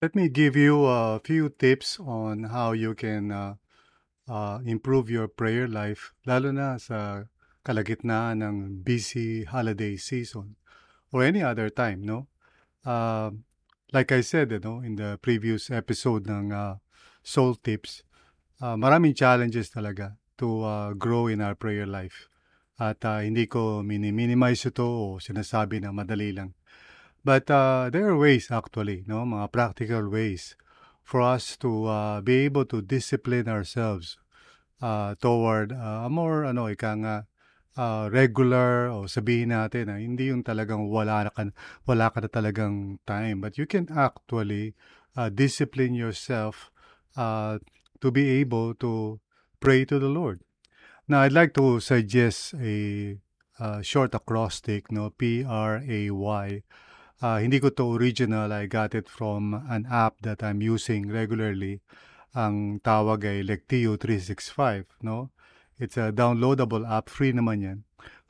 Let me give you a few tips on how you can uh, uh, improve your prayer life, lalo na sa kalagitnaan ng busy holiday season or any other time, no? Uh, like I said, you know, in the previous episode ng uh, Soul Tips, uh, maraming challenges talaga to uh, grow in our prayer life. At uh, hindi ko mini-minimize ito o sinasabi na madali lang. But uh, there are ways actually, no, mga practical ways for us to uh, be able to discipline ourselves uh, toward uh, a more ano ika nga uh, regular o sabihin natin na hindi yung talagang wala ka, wala ka na talagang time but you can actually uh, discipline yourself uh, to be able to pray to the Lord. Now I'd like to suggest a, a short acrostic no P R A Y Uh, hindi ko to original. I got it from an app that I'm using regularly. Ang tawag ay Lectio 365, no? It's a downloadable app, free naman yan.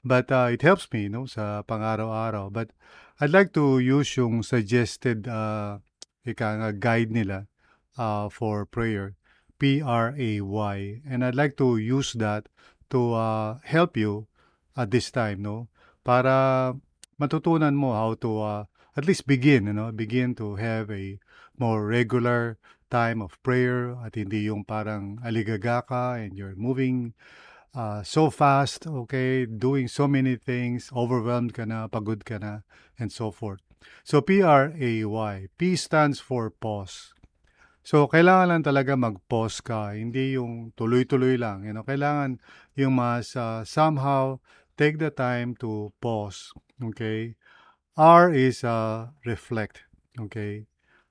But uh, it helps me, no, sa pang-araw-araw. But I'd like to use yung suggested uh, ika nga guide nila uh, for prayer, P-R-A-Y. And I'd like to use that to uh, help you at this time, no? Para matutunan mo how to uh, at least begin, you know, begin to have a more regular time of prayer at hindi yung parang aligaga ka and you're moving uh, so fast, okay, doing so many things, overwhelmed ka na, pagod ka na, and so forth. So P-R-A-Y, P stands for pause. So, kailangan lang talaga mag-pause ka, hindi yung tuloy-tuloy lang. You know, kailangan yung mas uh, somehow take the time to pause. Okay? R is uh, reflect. Okay?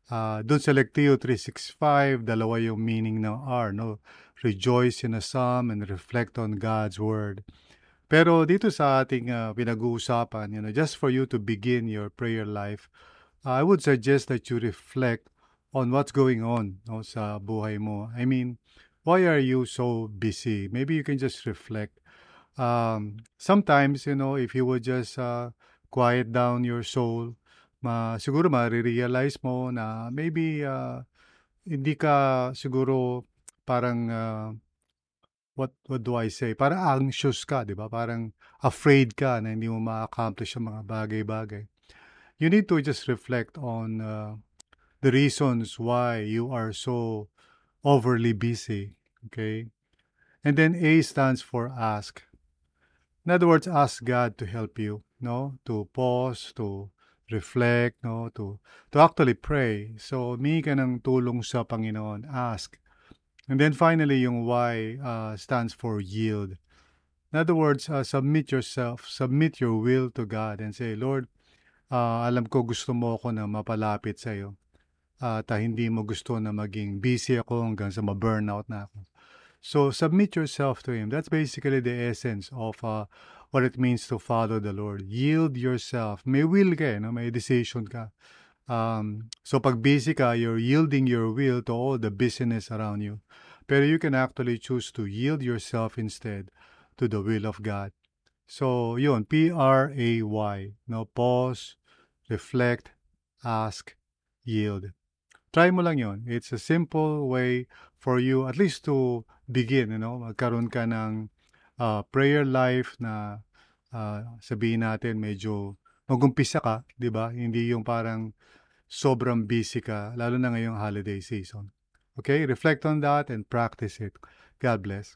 Uh, Doon sa Lectio 365, dalawa yung meaning ng R. No? Rejoice in a psalm and reflect on God's word. Pero dito sa ating uh, pinag-uusapan, you know, just for you to begin your prayer life, uh, I would suggest that you reflect on what's going on no, sa buhay mo. I mean, why are you so busy? Maybe you can just reflect. Um, sometimes, you know, if you would just uh, quiet down your soul, ma siguro ma-realize mo na maybe uh, hindi ka siguro parang uh, what what do I say? Parang anxious ka, 'di ba? Parang afraid ka na hindi mo ma-accomplish ang mga bagay-bagay. You need to just reflect on uh, the reasons why you are so overly busy, okay? And then A stands for ask. In other words, ask God to help you, no? To pause, to reflect, no? To to actually pray. So, humingi ka ng tulong sa Panginoon. Ask. And then finally, yung Y uh, stands for yield. In other words, uh, submit yourself, submit your will to God and say, Lord, uh, alam ko gusto mo ako na mapalapit sa iyo at uh, hindi mo gusto na maging busy ako hanggang sa ma-burnout na ako. So submit yourself to Him. That's basically the essence of uh, what it means to follow the Lord. Yield yourself. May will ka, eh, no? may decision ka. Um, so pag busy ka, you're yielding your will to all the busyness around you. Pero you can actually choose to yield yourself instead to the will of God. So yun, P-R-A-Y. No? Pause, reflect, ask, yield. Try mo lang yon. It's a simple way for you at least to begin, you know, magkaroon ka ng uh, prayer life na uh, sabihin natin medyo magumpisa ka, 'di ba? Hindi yung parang sobrang busy ka lalo na ngayong holiday season. Okay? Reflect on that and practice it. God bless.